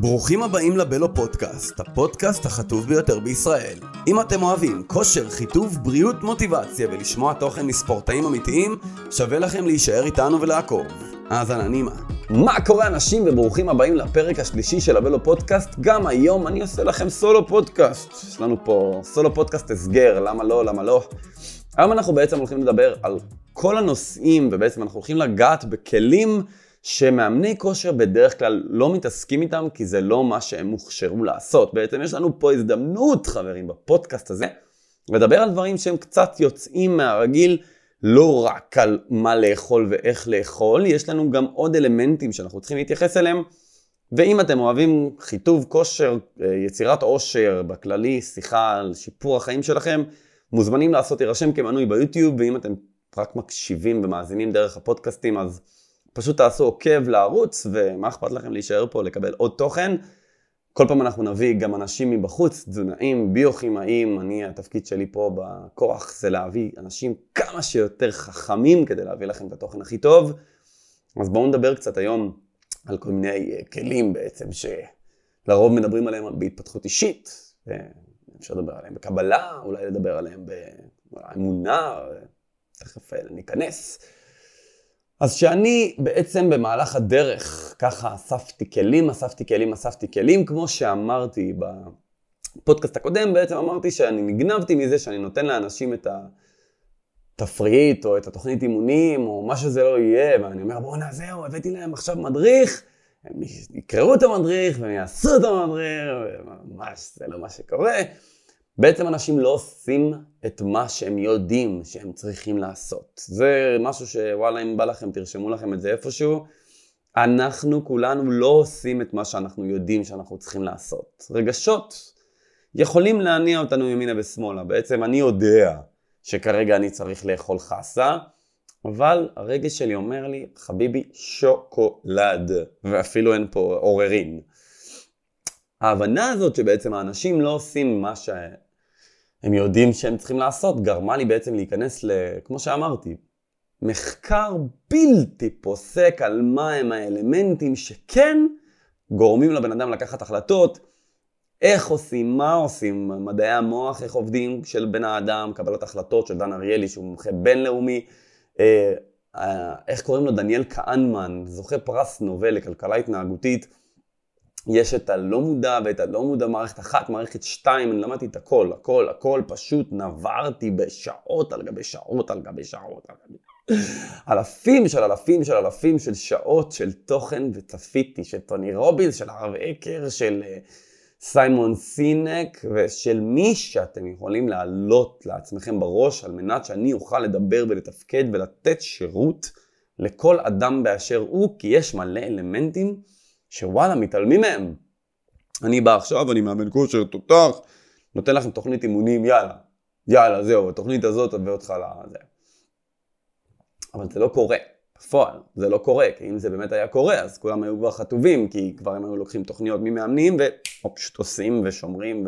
ברוכים הבאים לבלו פודקאסט, הפודקאסט החטוב ביותר בישראל. אם אתם אוהבים כושר, חיטוב, בריאות, מוטיבציה ולשמוע תוכן מספורטאים אמיתיים, שווה לכם להישאר איתנו ולעקוב. האזנה נעימה. מה קורה אנשים וברוכים הבאים לפרק השלישי של הבלו פודקאסט. גם היום אני עושה לכם סולו פודקאסט. יש לנו פה סולו פודקאסט הסגר, למה לא, למה לא. היום אנחנו בעצם הולכים לדבר על כל הנושאים, ובעצם אנחנו הולכים לגעת בכלים שמאמני כושר בדרך כלל לא מתעסקים איתם, כי זה לא מה שהם הוכשרו לעשות. בעצם יש לנו פה הזדמנות, חברים, בפודקאסט הזה, לדבר על דברים שהם קצת יוצאים מהרגיל, לא רק על מה לאכול ואיך לאכול, יש לנו גם עוד אלמנטים שאנחנו צריכים להתייחס אליהם. ואם אתם אוהבים חיטוב כושר, יצירת עושר בכללי, שיחה על שיפור החיים שלכם, מוזמנים לעשות להירשם כמנוי ביוטיוב, ואם אתם רק מקשיבים ומאזינים דרך הפודקאסטים, אז פשוט תעשו עוקב לערוץ, ומה אכפת לכם להישאר פה לקבל עוד תוכן. כל פעם אנחנו נביא גם אנשים מבחוץ, תזונאים, ביוכימאים, אני, התפקיד שלי פה בכוח זה להביא אנשים כמה שיותר חכמים כדי להביא לכם את התוכן הכי טוב. אז בואו נדבר קצת היום על כל מיני כלים בעצם שלרוב מדברים עליהם בהתפתחות אישית. אפשר לדבר עליהם בקבלה, אולי לדבר עליהם באמונה, תכף ניכנס. אז שאני בעצם במהלך הדרך, ככה אספתי כלים, אספתי כלים, אספתי כלים, כמו שאמרתי בפודקאסט הקודם, בעצם אמרתי שאני נגנבתי מזה שאני נותן לאנשים את התפריט, או את התוכנית אימונים, או מה שזה לא יהיה, ואני אומר, בואנה, זהו, הבאתי להם עכשיו מדריך, הם יקראו את המדריך, והם יעשו את המדריך, וממש, זה לא מה שקורה. בעצם אנשים לא עושים את מה שהם יודעים שהם צריכים לעשות. זה משהו שוואלה, אם בא לכם, תרשמו לכם את זה איפשהו. אנחנו כולנו לא עושים את מה שאנחנו יודעים שאנחנו צריכים לעשות. רגשות יכולים להניע אותנו ימינה ושמאלה. בעצם אני יודע שכרגע אני צריך לאכול חסה, אבל הרגש שלי אומר לי, חביבי, שוקולד, ואפילו אין פה עוררין. ההבנה הזאת שבעצם האנשים לא עושים מה שהם יודעים שהם צריכים לעשות, גרמה לי בעצם להיכנס ל... כמו שאמרתי, מחקר בלתי פוסק על מה הם האלמנטים שכן גורמים לבן אדם לקחת החלטות, איך עושים, מה עושים, מדעי המוח, איך עובדים של בן האדם, קבלת החלטות של דן אריאלי שהוא מומחה בינלאומי, אה, אה, איך קוראים לו דניאל כהנמן, זוכה פרס נובל לכלכלה התנהגותית. יש את הלא מודע ואת הלא מודע, מערכת אחת, מערכת שתיים, אני למדתי את הכל, הכל, הכל, פשוט נברתי בשעות על גבי שעות על גבי שעות על גבי... אלפים של אלפים של אלפים של שעות של תוכן וצפיתי, של טוני רובינס, של הרב אקר, של uh, סיימון סינק ושל מי שאתם יכולים להעלות לעצמכם בראש על מנת שאני אוכל לדבר ולתפקד ולתת שירות לכל אדם באשר הוא, כי יש מלא אלמנטים שוואלה, מתעלמים מהם. אני בא עכשיו, אני מאמן כושר, תותח, נותן לכם תוכנית אימונים, יאללה, יאללה, זהו, התוכנית הזאת תביא אותך לזה. אבל זה לא קורה, בפועל, זה לא קורה, כי אם זה באמת היה קורה, אז כולם היו כבר חטובים, כי כבר הם היו לוקחים תוכניות ממאמנים, ופשוט עושים ושומרים,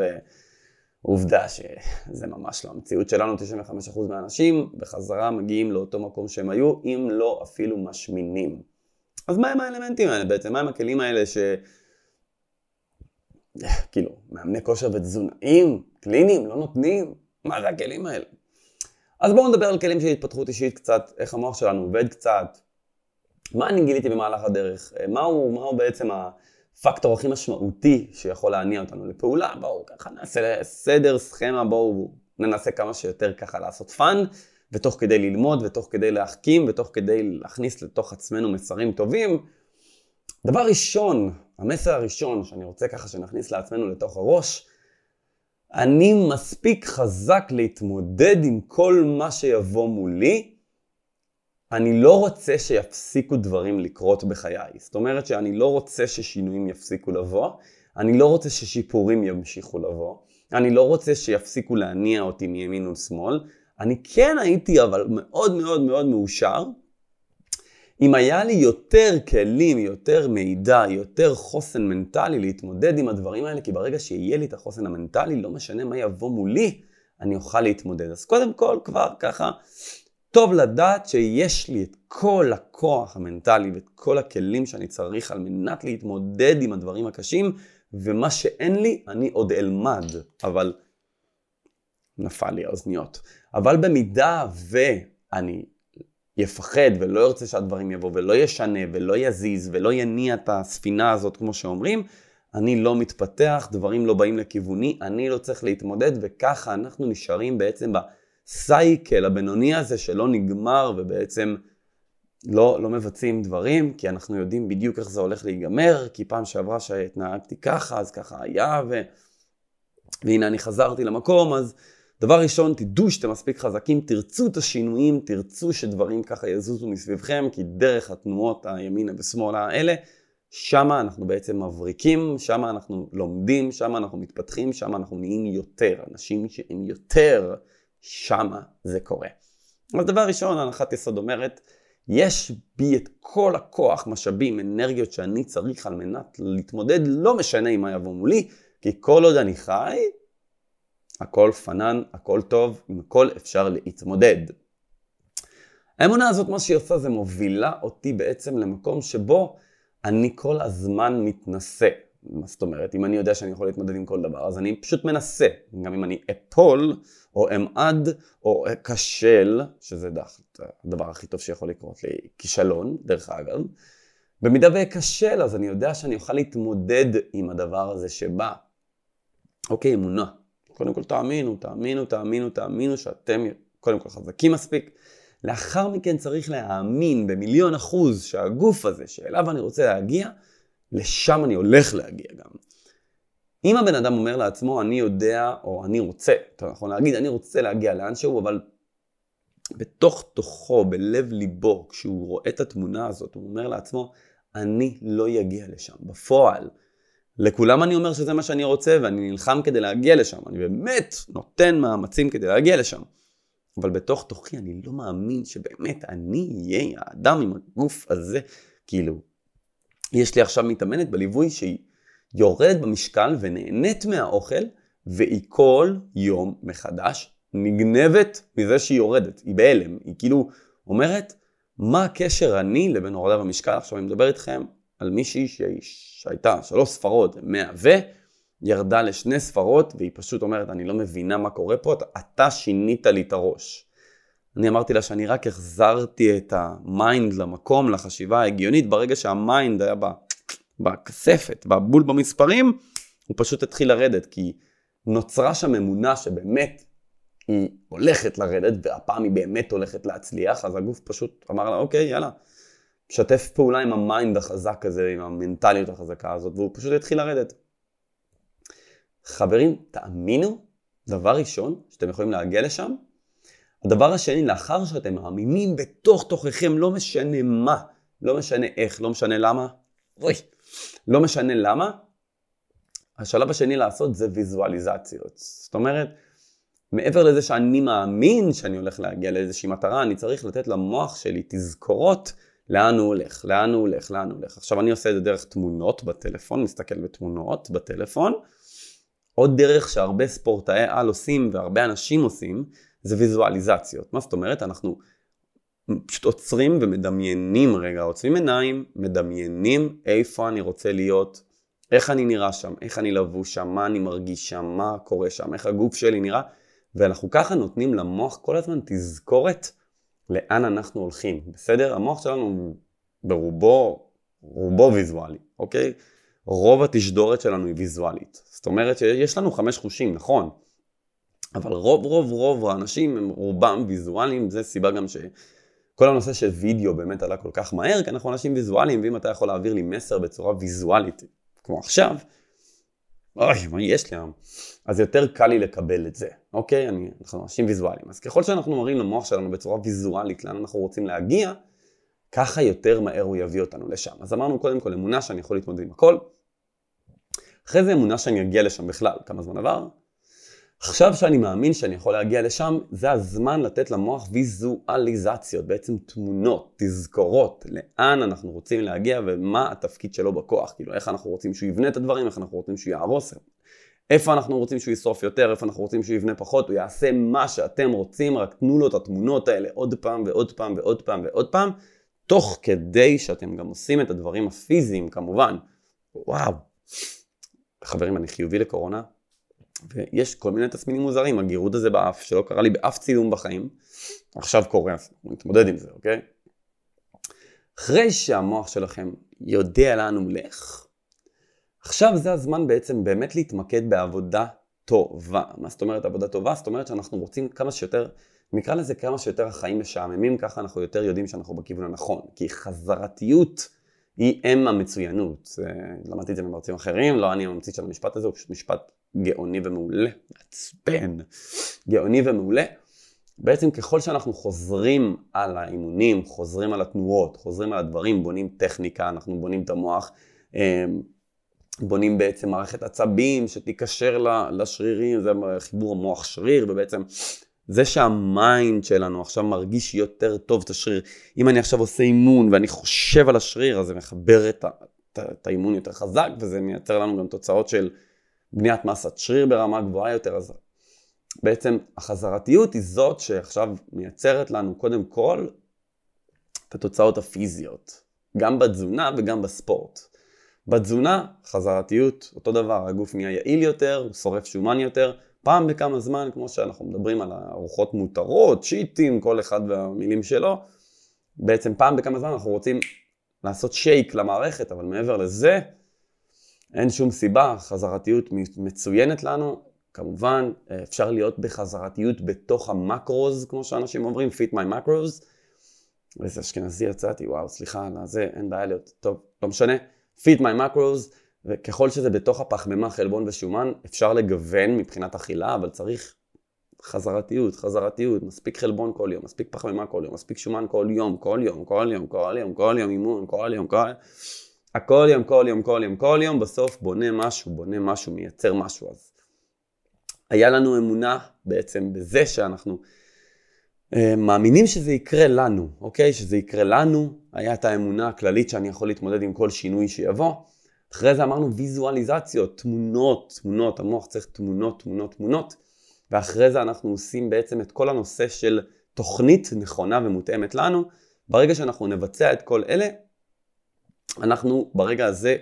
ועובדה שזה ממש לא המציאות שלנו, 95% מהאנשים בחזרה מגיעים לאותו מקום שהם היו, אם לא אפילו משמינים. אז מה הם האלמנטים האלה בעצם? מה הם הכלים האלה ש... כאילו, מאמני כושר ותזונאים, קליניים, לא נותנים? מה זה הכלים האלה? אז בואו נדבר על כלים של התפתחות אישית קצת, איך המוח שלנו עובד קצת, מה אני גיליתי במהלך הדרך, מהו, מהו בעצם הפקטור הכי משמעותי שיכול להניע אותנו לפעולה, בואו ככה נעשה סדר, סכמה, בואו ננסה כמה שיותר ככה לעשות fun. ותוך כדי ללמוד, ותוך כדי להחכים, ותוך כדי להכניס לתוך עצמנו מסרים טובים. דבר ראשון, המסר הראשון שאני רוצה ככה שנכניס לעצמנו לתוך הראש, אני מספיק חזק להתמודד עם כל מה שיבוא מולי. אני לא רוצה שיפסיקו דברים לקרות בחיי. זאת אומרת שאני לא רוצה ששינויים יפסיקו לבוא, אני לא רוצה ששיפורים ימשיכו לבוא, אני לא רוצה שיפסיקו להניע אותי מימין ושמאל, אני כן הייתי אבל מאוד מאוד מאוד מאושר אם היה לי יותר כלים, יותר מידע, יותר חוסן מנטלי להתמודד עם הדברים האלה, כי ברגע שיהיה לי את החוסן המנטלי, לא משנה מה יבוא מולי, אני אוכל להתמודד. אז קודם כל, כבר ככה, טוב לדעת שיש לי את כל הכוח המנטלי ואת כל הכלים שאני צריך על מנת להתמודד עם הדברים הקשים, ומה שאין לי, אני עוד אלמד. אבל נפל לי האוזניות. אבל במידה ואני יפחד ולא ארצה שהדברים יבואו ולא ישנה ולא יזיז ולא יניע את הספינה הזאת כמו שאומרים, אני לא מתפתח, דברים לא באים לכיווני, אני לא צריך להתמודד וככה אנחנו נשארים בעצם בסייקל הבינוני הזה שלא נגמר ובעצם לא, לא מבצעים דברים כי אנחנו יודעים בדיוק איך זה הולך להיגמר, כי פעם שעברה שהתנהגתי ככה אז ככה היה ו... והנה אני חזרתי למקום אז דבר ראשון, תדעו שאתם מספיק חזקים, תרצו את השינויים, תרצו שדברים ככה יזוזו מסביבכם, כי דרך התנועות הימינה ושמאלה האלה, שמה אנחנו בעצם מבריקים, שמה אנחנו לומדים, שמה אנחנו מתפתחים, שמה אנחנו נהיים יותר. אנשים שהם יותר, שמה זה קורה. אז דבר ראשון, הנחת יסוד אומרת, יש בי את כל הכוח, משאבים, אנרגיות שאני צריך על מנת להתמודד, לא משנה עם מה יבוא מולי, כי כל עוד אני חי, הכל פנן, הכל טוב, עם הכל אפשר להתמודד. האמונה הזאת, מה שהיא עושה זה מובילה אותי בעצם למקום שבו אני כל הזמן מתנשא. מה זאת אומרת? אם אני יודע שאני יכול להתמודד עם כל דבר, אז אני פשוט מנסה. גם אם אני אפול, או אמעד, או אכשל, שזה הדבר הכי טוב שיכול לקרות לי, כישלון, דרך אגב. במידה ואכשל, אז אני יודע שאני אוכל להתמודד עם הדבר הזה שבא. אוקיי, אמונה. קודם כל תאמינו, תאמינו, תאמינו, תאמינו שאתם קודם כל חזקים מספיק. לאחר מכן צריך להאמין במיליון אחוז שהגוף הזה שאליו אני רוצה להגיע, לשם אני הולך להגיע גם. אם הבן אדם אומר לעצמו, אני יודע, או אני רוצה, אתה יכול להגיד, אני רוצה להגיע לאן שהוא, אבל בתוך תוכו, בלב ליבו, כשהוא רואה את התמונה הזאת, הוא אומר לעצמו, אני לא אגיע לשם. בפועל, לכולם אני אומר שזה מה שאני רוצה ואני נלחם כדי להגיע לשם, אני באמת נותן מאמצים כדי להגיע לשם. אבל בתוך תוכי אני לא מאמין שבאמת אני אהיה האדם עם הגוף הזה. כאילו, יש לי עכשיו מתאמנת בליווי שהיא יורדת במשקל ונהנית מהאוכל, והיא כל יום מחדש נגנבת מזה שהיא יורדת, היא בהלם, היא כאילו אומרת, מה הקשר אני לבין הורדה במשקל? עכשיו אני מדבר איתכם על מישהי שהייתה שלוש ספרות, מאה ו... ירדה לשני ספרות, והיא פשוט אומרת, אני לא מבינה מה קורה פה, אתה שינית לי את הראש. אני אמרתי לה שאני רק החזרתי את ה mind למקום, לחשיבה ההגיונית, ברגע שה mind היה בכספת, בבול במספרים, הוא פשוט התחיל לרדת, כי נוצרה שם אמונה שבאמת היא הולכת לרדת, והפעם היא באמת הולכת להצליח, אז הגוף פשוט אמר לה, אוקיי, יאללה, משתף פעולה עם ה mind החזק הזה, עם המנטליות החזקה הזאת, והוא פשוט התחיל לרדת. חברים, תאמינו, דבר ראשון, שאתם יכולים להגיע לשם. הדבר השני, לאחר שאתם מאמינים בתוך תוככם, לא משנה מה, לא משנה איך, לא משנה למה, אוי, לא משנה למה, השלב השני לעשות זה ויזואליזציות. זאת אומרת, מעבר לזה שאני מאמין שאני הולך להגיע לאיזושהי מטרה, אני צריך לתת למוח שלי תזכורות לאן הוא הולך, לאן הוא הולך, לאן הוא הולך. עכשיו אני עושה את זה דרך תמונות בטלפון, מסתכל בתמונות בטלפון. עוד דרך שהרבה ספורטאי על עושים והרבה אנשים עושים, זה ויזואליזציות. מה זאת אומרת? אנחנו פשוט עוצרים ומדמיינים רגע, עוצמים עיניים, מדמיינים איפה אני רוצה להיות, איך אני נראה שם, איך אני לבוש שם, מה אני מרגיש שם, מה קורה שם, איך הגוף שלי נראה, ואנחנו ככה נותנים למוח כל הזמן תזכורת לאן אנחנו הולכים, בסדר? המוח שלנו ברובו, רובו ויזואלי, אוקיי? רוב התשדורת שלנו היא ויזואלית. זאת אומרת שיש לנו חמש חושים, נכון, אבל רוב רוב רוב האנשים הם רובם ויזואליים, זה סיבה גם שכל הנושא של וידאו באמת עלה כל כך מהר, כי אנחנו אנשים ויזואליים, ואם אתה יכול להעביר לי מסר בצורה ויזואלית, כמו עכשיו, אוי, מה יש לי היום? אז יותר קל לי לקבל את זה, אוקיי? אני, אנחנו אנשים ויזואליים. אז ככל שאנחנו מראים למוח שלנו בצורה ויזואלית לאן אנחנו רוצים להגיע, ככה יותר מהר הוא יביא אותנו לשם. אז אמרנו קודם כל אמונה שאני יכול להתמודד עם הכל. אחרי זה אמונה שאני אגיע לשם בכלל. כמה זמן עבר? עכשיו שאני מאמין שאני יכול להגיע לשם, זה הזמן לתת למוח ויזואליזציות, בעצם תמונות, תזכורות, לאן אנחנו רוצים להגיע ומה התפקיד שלו בכוח, כאילו איך אנחנו רוצים שהוא יבנה את הדברים, איך אנחנו רוצים שהוא יהרוס, איפה אנחנו רוצים שהוא ישרוף יותר, איפה אנחנו רוצים שהוא יבנה פחות, הוא יעשה מה שאתם רוצים, רק תנו לו את התמונות האלה עוד פעם ועוד פעם ועוד פעם ועוד פעם, תוך כדי שאתם גם עושים את הדברים הפיזיים כמובן. וואו. חברים, אני חיובי לקורונה, ויש כל מיני תסמינים מוזרים, הגירוד הזה באף, שלא קרה לי באף צילום בחיים, עכשיו קורה, אז נתמודד עם זה, אוקיי? אחרי שהמוח שלכם יודע לאן הוא הולך, עכשיו זה הזמן בעצם באמת להתמקד בעבודה טובה. מה זאת אומרת עבודה טובה? זאת אומרת שאנחנו רוצים כמה שיותר, נקרא לזה כמה שיותר החיים משעממים, ככה אנחנו יותר יודעים שאנחנו בכיוון הנכון. כי חזרתיות היא אם המצוינות. למדתי את זה ממרצים אחרים, לא אני הממציא של המשפט הזה, הוא פשוט משפט גאוני ומעולה, מעצבן, גאוני ומעולה. בעצם ככל שאנחנו חוזרים על האימונים, חוזרים על התנועות, חוזרים על הדברים, בונים טכניקה, אנחנו בונים את המוח, אמ, בונים בעצם מערכת עצבים שתיקשר לשרירים, זה חיבור המוח שריר, ובעצם זה שהמיינד שלנו עכשיו מרגיש יותר טוב את השריר. אם אני עכשיו עושה אימון ואני חושב על השריר, אז זה מחבר את, את, את האימון יותר חזק, וזה מייצר לנו גם תוצאות של בניית מסת שריר ברמה גבוהה יותר. אז בעצם החזרתיות היא זאת שעכשיו מייצרת לנו קודם כל את התוצאות הפיזיות, גם בתזונה וגם בספורט. בתזונה, חזרתיות, אותו דבר, הגוף נהיה יעיל יותר, הוא שורף שומן יותר, פעם בכמה זמן, כמו שאנחנו מדברים על ארוחות מותרות, שיטים, כל אחד והמילים שלו, בעצם פעם בכמה זמן אנחנו רוצים לעשות שייק למערכת, אבל מעבר לזה, אין שום סיבה, חזרתיות מצוינת לנו, כמובן אפשר להיות בחזרתיות בתוך המקרוז, כמו שאנשים אומרים, fit my macros, איזה אשכנזי יצאתי, וואו, סליחה, זה, אין בעיה להיות, טוב, לא משנה. feed my macros, וככל שזה בתוך הפחמימה, חלבון ושומן, אפשר לגוון מבחינת אכילה, אבל צריך חזרתיות, חזרתיות, מספיק חלבון כל יום, מספיק פחמימה כל יום, מספיק שומן כל יום, כל יום, כל יום, כל יום, כל יום אימון, כל יום, כל יום, הכל יום, כל יום, כל יום, כל יום, בסוף בונה משהו, בונה משהו, מייצר משהו. אז היה לנו אמונה בעצם בזה שאנחנו אה, מאמינים שזה יקרה לנו, אוקיי? שזה יקרה לנו, היה את האמונה הכללית שאני יכול להתמודד עם כל שינוי שיבוא. אחרי זה אמרנו ויזואליזציות, תמונות, תמונות, המוח צריך תמונות, תמונות, תמונות. ואחרי זה אנחנו עושים בעצם את כל הנושא של תוכנית נכונה ומותאמת לנו. ברגע שאנחנו נבצע את כל אלה, אנחנו ברגע הזה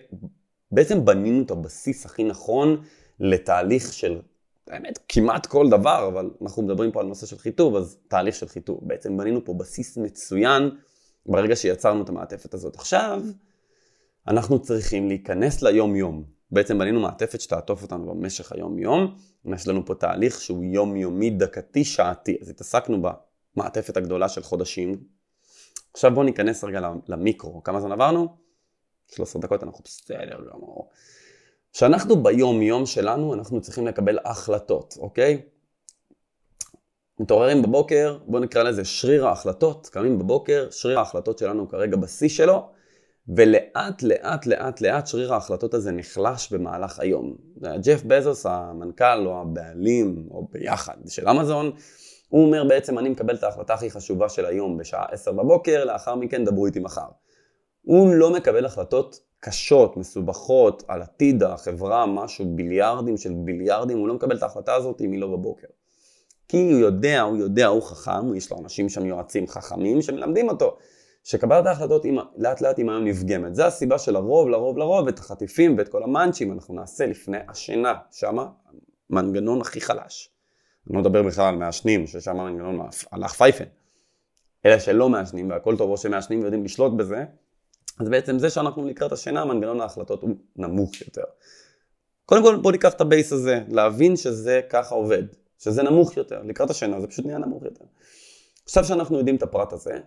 בעצם בנינו את הבסיס הכי נכון לתהליך של האמת, כמעט כל דבר, אבל אנחנו מדברים פה על נושא של חיטוב, אז תהליך של חיטוב. בעצם בנינו פה בסיס מצוין ברגע שיצרנו את המעטפת הזאת. עכשיו, אנחנו צריכים להיכנס ליום-יום. בעצם בנינו מעטפת שתעטוף אותנו במשך היום-יום. יש לנו פה תהליך שהוא יומיומי, דקתי, שעתי. אז התעסקנו במעטפת הגדולה של חודשים. עכשיו בואו ניכנס רגע למיקרו. כמה זמן עברנו? 13 דקות, אנחנו בסדר גמור. כשאנחנו ביום יום שלנו אנחנו צריכים לקבל החלטות, אוקיי? מתעוררים בבוקר, בואו נקרא לזה שריר ההחלטות, קמים בבוקר, שריר ההחלטות שלנו כרגע בשיא שלו, ולאט לאט לאט לאט שריר ההחלטות הזה נחלש במהלך היום. ג'ף בזוס, המנכ"ל או הבעלים, או ביחד, של אמזון, הוא אומר בעצם אני מקבל את ההחלטה הכי חשובה של היום בשעה 10 בבוקר, לאחר מכן דברו איתי מחר. הוא לא מקבל החלטות קשות, מסובכות, על עתיד החברה, משהו, ביליארדים של ביליארדים, הוא לא מקבל את ההחלטה הזאת אם היא לא בבוקר. כי הוא יודע, הוא יודע, הוא חכם, יש לו אנשים שם יועצים חכמים שמלמדים אותו, שקבלת ההחלטות עם, לאט לאט עם היום נפגמת. זה הסיבה של הרוב, לרוב, לרוב, את החטיפים ואת כל המאנצ'ים אנחנו נעשה לפני השינה, שמה מנגנון הכי חלש. אני לא מדבר בכלל על מעשנים, ששם המנגנון הלך פייפן. אלה שלא מעשנים, והכל טוב, או שמעשנים ויודעים לשלוט בזה, אז בעצם זה שאנחנו לקראת השינה, מנגנון ההחלטות הוא נמוך יותר. קודם כל בוא ניקח את ה base הזה, להבין שזה ככה עובד, שזה נמוך יותר, לקראת השינה זה פשוט נהיה נמוך יותר. עכשיו שאנחנו יודעים את הפרט הזה,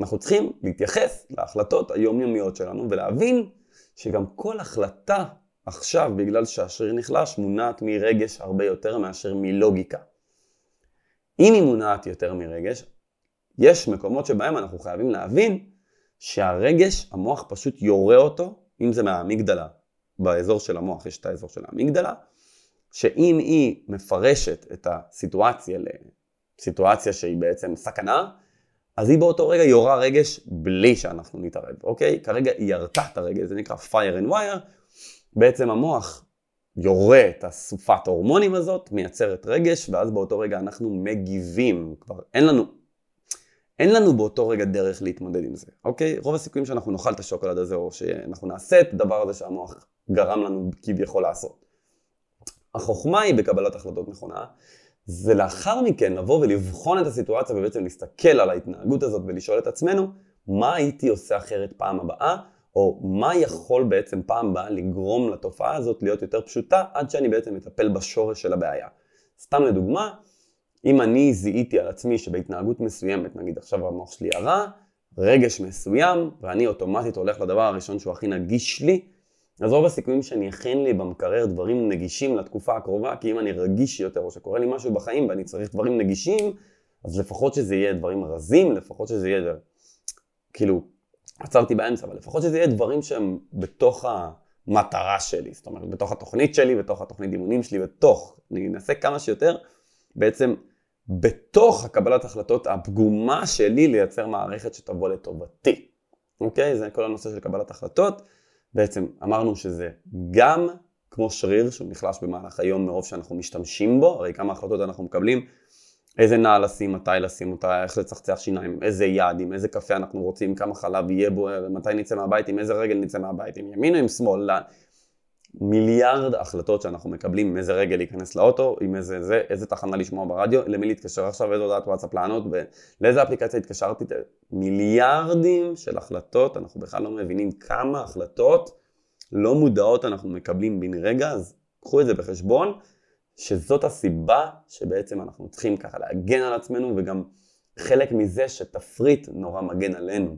אנחנו צריכים להתייחס להחלטות היומיומיות שלנו ולהבין שגם כל החלטה עכשיו, בגלל שהשריר נחלש, מונעת מרגש הרבה יותר מאשר מלוגיקה. אם היא מונעת יותר מרגש, יש מקומות שבהם אנחנו חייבים להבין שהרגש, המוח פשוט יורה אותו, אם זה מהאמיגדלה, באזור של המוח יש את האזור של האמיגדלה, שאם היא מפרשת את הסיטואציה לסיטואציה שהיא בעצם סכנה, אז היא באותו רגע יורה רגש בלי שאנחנו נתערב, אוקיי? כרגע היא ירתה את הרגש, זה נקרא fire and wire, בעצם המוח יורה את הסופת ההורמונים הזאת, מייצרת רגש, ואז באותו רגע אנחנו מגיבים. כבר אין לנו, אין לנו באותו רגע דרך להתמודד עם זה, אוקיי? רוב הסיכויים שאנחנו נאכל את השוקולד הזה, או שאנחנו נעשה את הדבר הזה שהמוח גרם לנו כביכול לעשות. החוכמה היא בקבלת החלטות נכונה, זה לאחר מכן לבוא ולבחון את הסיטואציה ובעצם להסתכל על ההתנהגות הזאת ולשאול את עצמנו, מה הייתי עושה אחרת פעם הבאה, או מה יכול בעצם פעם הבאה לגרום לתופעה הזאת להיות יותר פשוטה, עד שאני בעצם מטפל בשורש של הבעיה. סתם לדוגמה, אם אני זיהיתי על עצמי שבהתנהגות מסוימת, נגיד עכשיו המוח שלי הרע, רגש מסוים, ואני אוטומטית הולך לדבר הראשון שהוא הכי נגיש לי, אז רוב הסיכויים שאני אכין לי במקרר דברים נגישים לתקופה הקרובה, כי אם אני רגיש יותר או שקורה לי משהו בחיים ואני צריך דברים נגישים, אז לפחות שזה יהיה דברים רזים, לפחות שזה יהיה, כאילו, עצרתי באמצע, אבל לפחות שזה יהיה דברים שהם בתוך המטרה שלי, זאת אומרת, בתוך התוכנית שלי, בתוך התוכנית אימונים שלי, בתוך, אני אנסה כמה שיותר, בעצם בתוך הקבלת החלטות הפגומה שלי לייצר מערכת שתבוא לטובתי, אוקיי? זה כל הנושא של קבלת החלטות. בעצם אמרנו שזה גם כמו שריר שהוא נחלש במהלך היום מרוב שאנחנו משתמשים בו, הרי כמה החלטות אנחנו מקבלים, איזה נעל לשים, מתי לשים אותה, איך לצחצח שיניים, איזה יד, עם איזה קפה אנחנו רוצים, כמה חלב יהיה בו, מתי נצא מהבית, עם איזה רגל נצא מהבית, עם ימין או עם שמאל. מיליארד החלטות שאנחנו מקבלים, עם איזה רגל להיכנס לאוטו, עם איזה זה, איזה תחנה לשמוע ברדיו, למי להתקשר עכשיו, איזה הודעת וואטסאפ לענות, לאיזה אפליקציה התקשרתי, מיליארדים של החלטות, אנחנו בכלל לא מבינים כמה החלטות לא מודעות אנחנו מקבלים בן רגע, אז קחו את זה בחשבון, שזאת הסיבה שבעצם אנחנו צריכים ככה להגן על עצמנו, וגם חלק מזה שתפריט נורא מגן עלינו.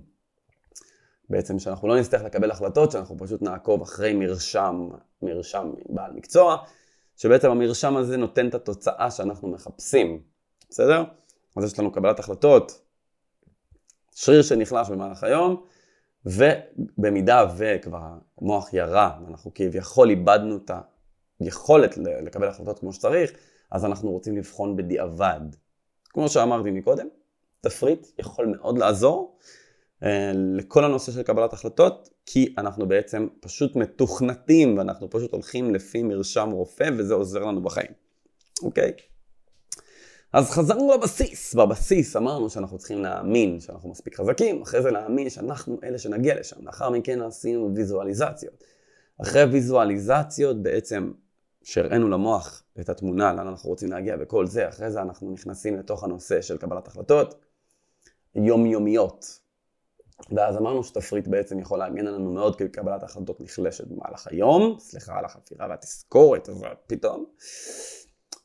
בעצם שאנחנו לא נצטרך לקבל החלטות, שאנחנו פשוט נעקוב אחרי מרשם, מרשם בעל מקצוע, שבעצם המרשם הזה נותן את התוצאה שאנחנו מחפשים, בסדר? אז יש לנו קבלת החלטות, שריר שנחלש במהלך היום, ובמידה וכבר המוח ירה, ואנחנו כביכול איבדנו את היכולת לקבל החלטות כמו שצריך, אז אנחנו רוצים לבחון בדיעבד. כמו שאמרתי מקודם, תפריט יכול מאוד לעזור, לכל הנושא של קבלת החלטות, כי אנחנו בעצם פשוט מתוכנתים ואנחנו פשוט הולכים לפי מרשם רופא וזה עוזר לנו בחיים, אוקיי? אז חזרנו לבסיס, בבסיס אמרנו שאנחנו צריכים להאמין שאנחנו מספיק חזקים, אחרי זה להאמין שאנחנו אלה שנגיע לשם, לאחר מכן עשינו ויזואליזציות. אחרי ויזואליזציות בעצם שהראינו למוח את התמונה, לאן אנחנו רוצים להגיע וכל זה, אחרי זה אנחנו נכנסים לתוך הנושא של קבלת החלטות יומיומיות, ואז אמרנו שתפריט בעצם יכול להגן עלינו מאוד כי קבלת החלטות נחלשת במהלך היום, סליחה על החפירה והתזכורת הזאת פתאום.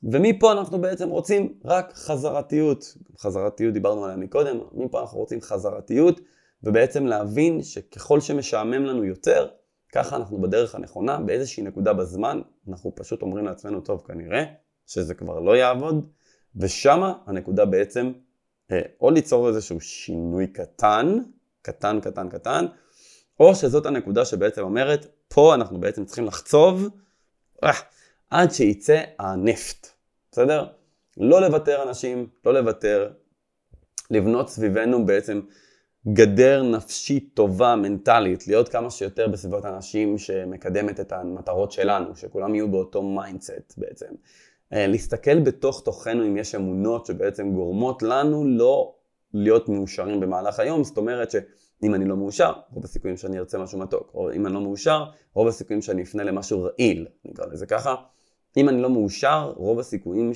ומפה אנחנו בעצם רוצים רק חזרתיות. חזרתיות דיברנו עליה מקודם, מפה אנחנו רוצים חזרתיות, ובעצם להבין שככל שמשעמם לנו יותר, ככה אנחנו בדרך הנכונה, באיזושהי נקודה בזמן, אנחנו פשוט אומרים לעצמנו, טוב, כנראה שזה כבר לא יעבוד, ושמה הנקודה בעצם, אה, או ליצור איזשהו שינוי קטן, קטן, קטן, קטן, או שזאת הנקודה שבעצם אומרת, פה אנחנו בעצם צריכים לחצוב אה, עד שייצא הנפט, בסדר? לא לוותר אנשים, לא לוותר, לבנות סביבנו בעצם גדר נפשית טובה, מנטלית, להיות כמה שיותר בסביבות אנשים שמקדמת את המטרות שלנו, שכולם יהיו באותו mindset בעצם. אה, להסתכל בתוך תוכנו אם יש אמונות שבעצם גורמות לנו לא להיות מאושרים במהלך היום, זאת אומרת שאם אני לא מאושר, רוב הסיכויים שאני ארצה משהו מתוק, או אם אני לא מאושר, רוב הסיכויים שאני אפנה למשהו רעיל, נקרא לזה ככה. אם אני לא מאושר, רוב הסיכויים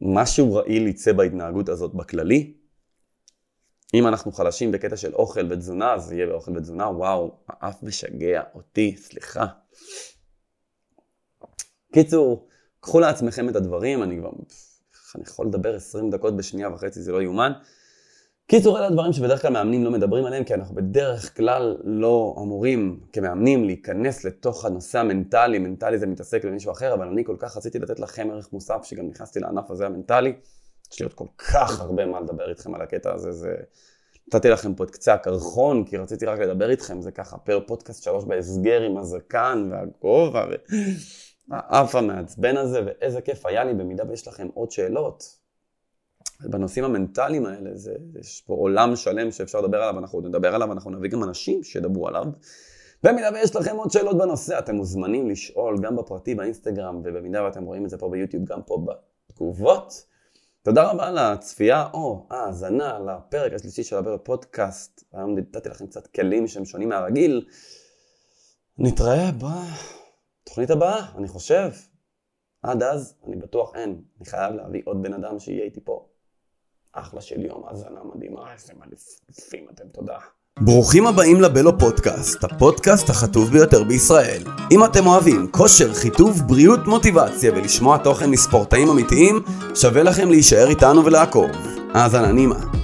שמשהו רעיל יצא בהתנהגות הזאת בכללי. אם אנחנו חלשים בקטע של אוכל ותזונה, אז יהיה באוכל ותזונה, וואו, האף משגע אותי, סליחה. קיצור, קחו לעצמכם את הדברים, אני כבר אני יכול לדבר 20 דקות בשנייה וחצי, זה לא יאומן. קיצור, אלה הדברים שבדרך כלל מאמנים לא מדברים עליהם, כי אנחנו בדרך כלל לא אמורים כמאמנים להיכנס לתוך הנושא המנטלי, מנטלי זה מתעסק במישהו אחר, אבל אני כל כך רציתי לתת לכם ערך מוסף, שגם נכנסתי לענף הזה המנטלי. יש לי עוד כל כך הרבה מה לדבר איתכם על הקטע הזה, זה... נתתי לכם פה את קצה הקרחון, כי רציתי רק לדבר איתכם, זה ככה פר פודקאסט שלוש בהסגר עם הזקן והגובה. ו... האף המעצבן הזה, ואיזה כיף היה לי במידה ויש לכם עוד שאלות. בנושאים המנטליים האלה, זה, יש פה עולם שלם שאפשר לדבר עליו, אנחנו עוד נדבר עליו, אנחנו נביא גם אנשים שידברו עליו. במידה ויש לכם עוד שאלות בנושא, אתם מוזמנים לשאול גם בפרטי באינסטגרם, ובמידה ואתם רואים את זה פה ביוטיוב, גם פה בתגובות. תודה רבה על הצפייה או האזנה לפרק השלישי של הבא בפודקאסט. היום נתתי לכם קצת כלים שהם שונים מהרגיל. נתראה בתוכנית הבאה, אני חושב. עד אז, אני בטוח אין. אני חייב להביא עוד בן אדם שיהיה איתי פה. אחלה של יום, האזנה מדהימה, איזה מלפים אתם, תודה. ברוכים הבאים לבלו פודקאסט, הפודקאסט החטוב ביותר בישראל. אם אתם אוהבים כושר, חיטוב, בריאות, מוטיבציה ולשמוע תוכן מספורטאים אמיתיים, שווה לכם להישאר איתנו ולעקוב. האזנה נעימה.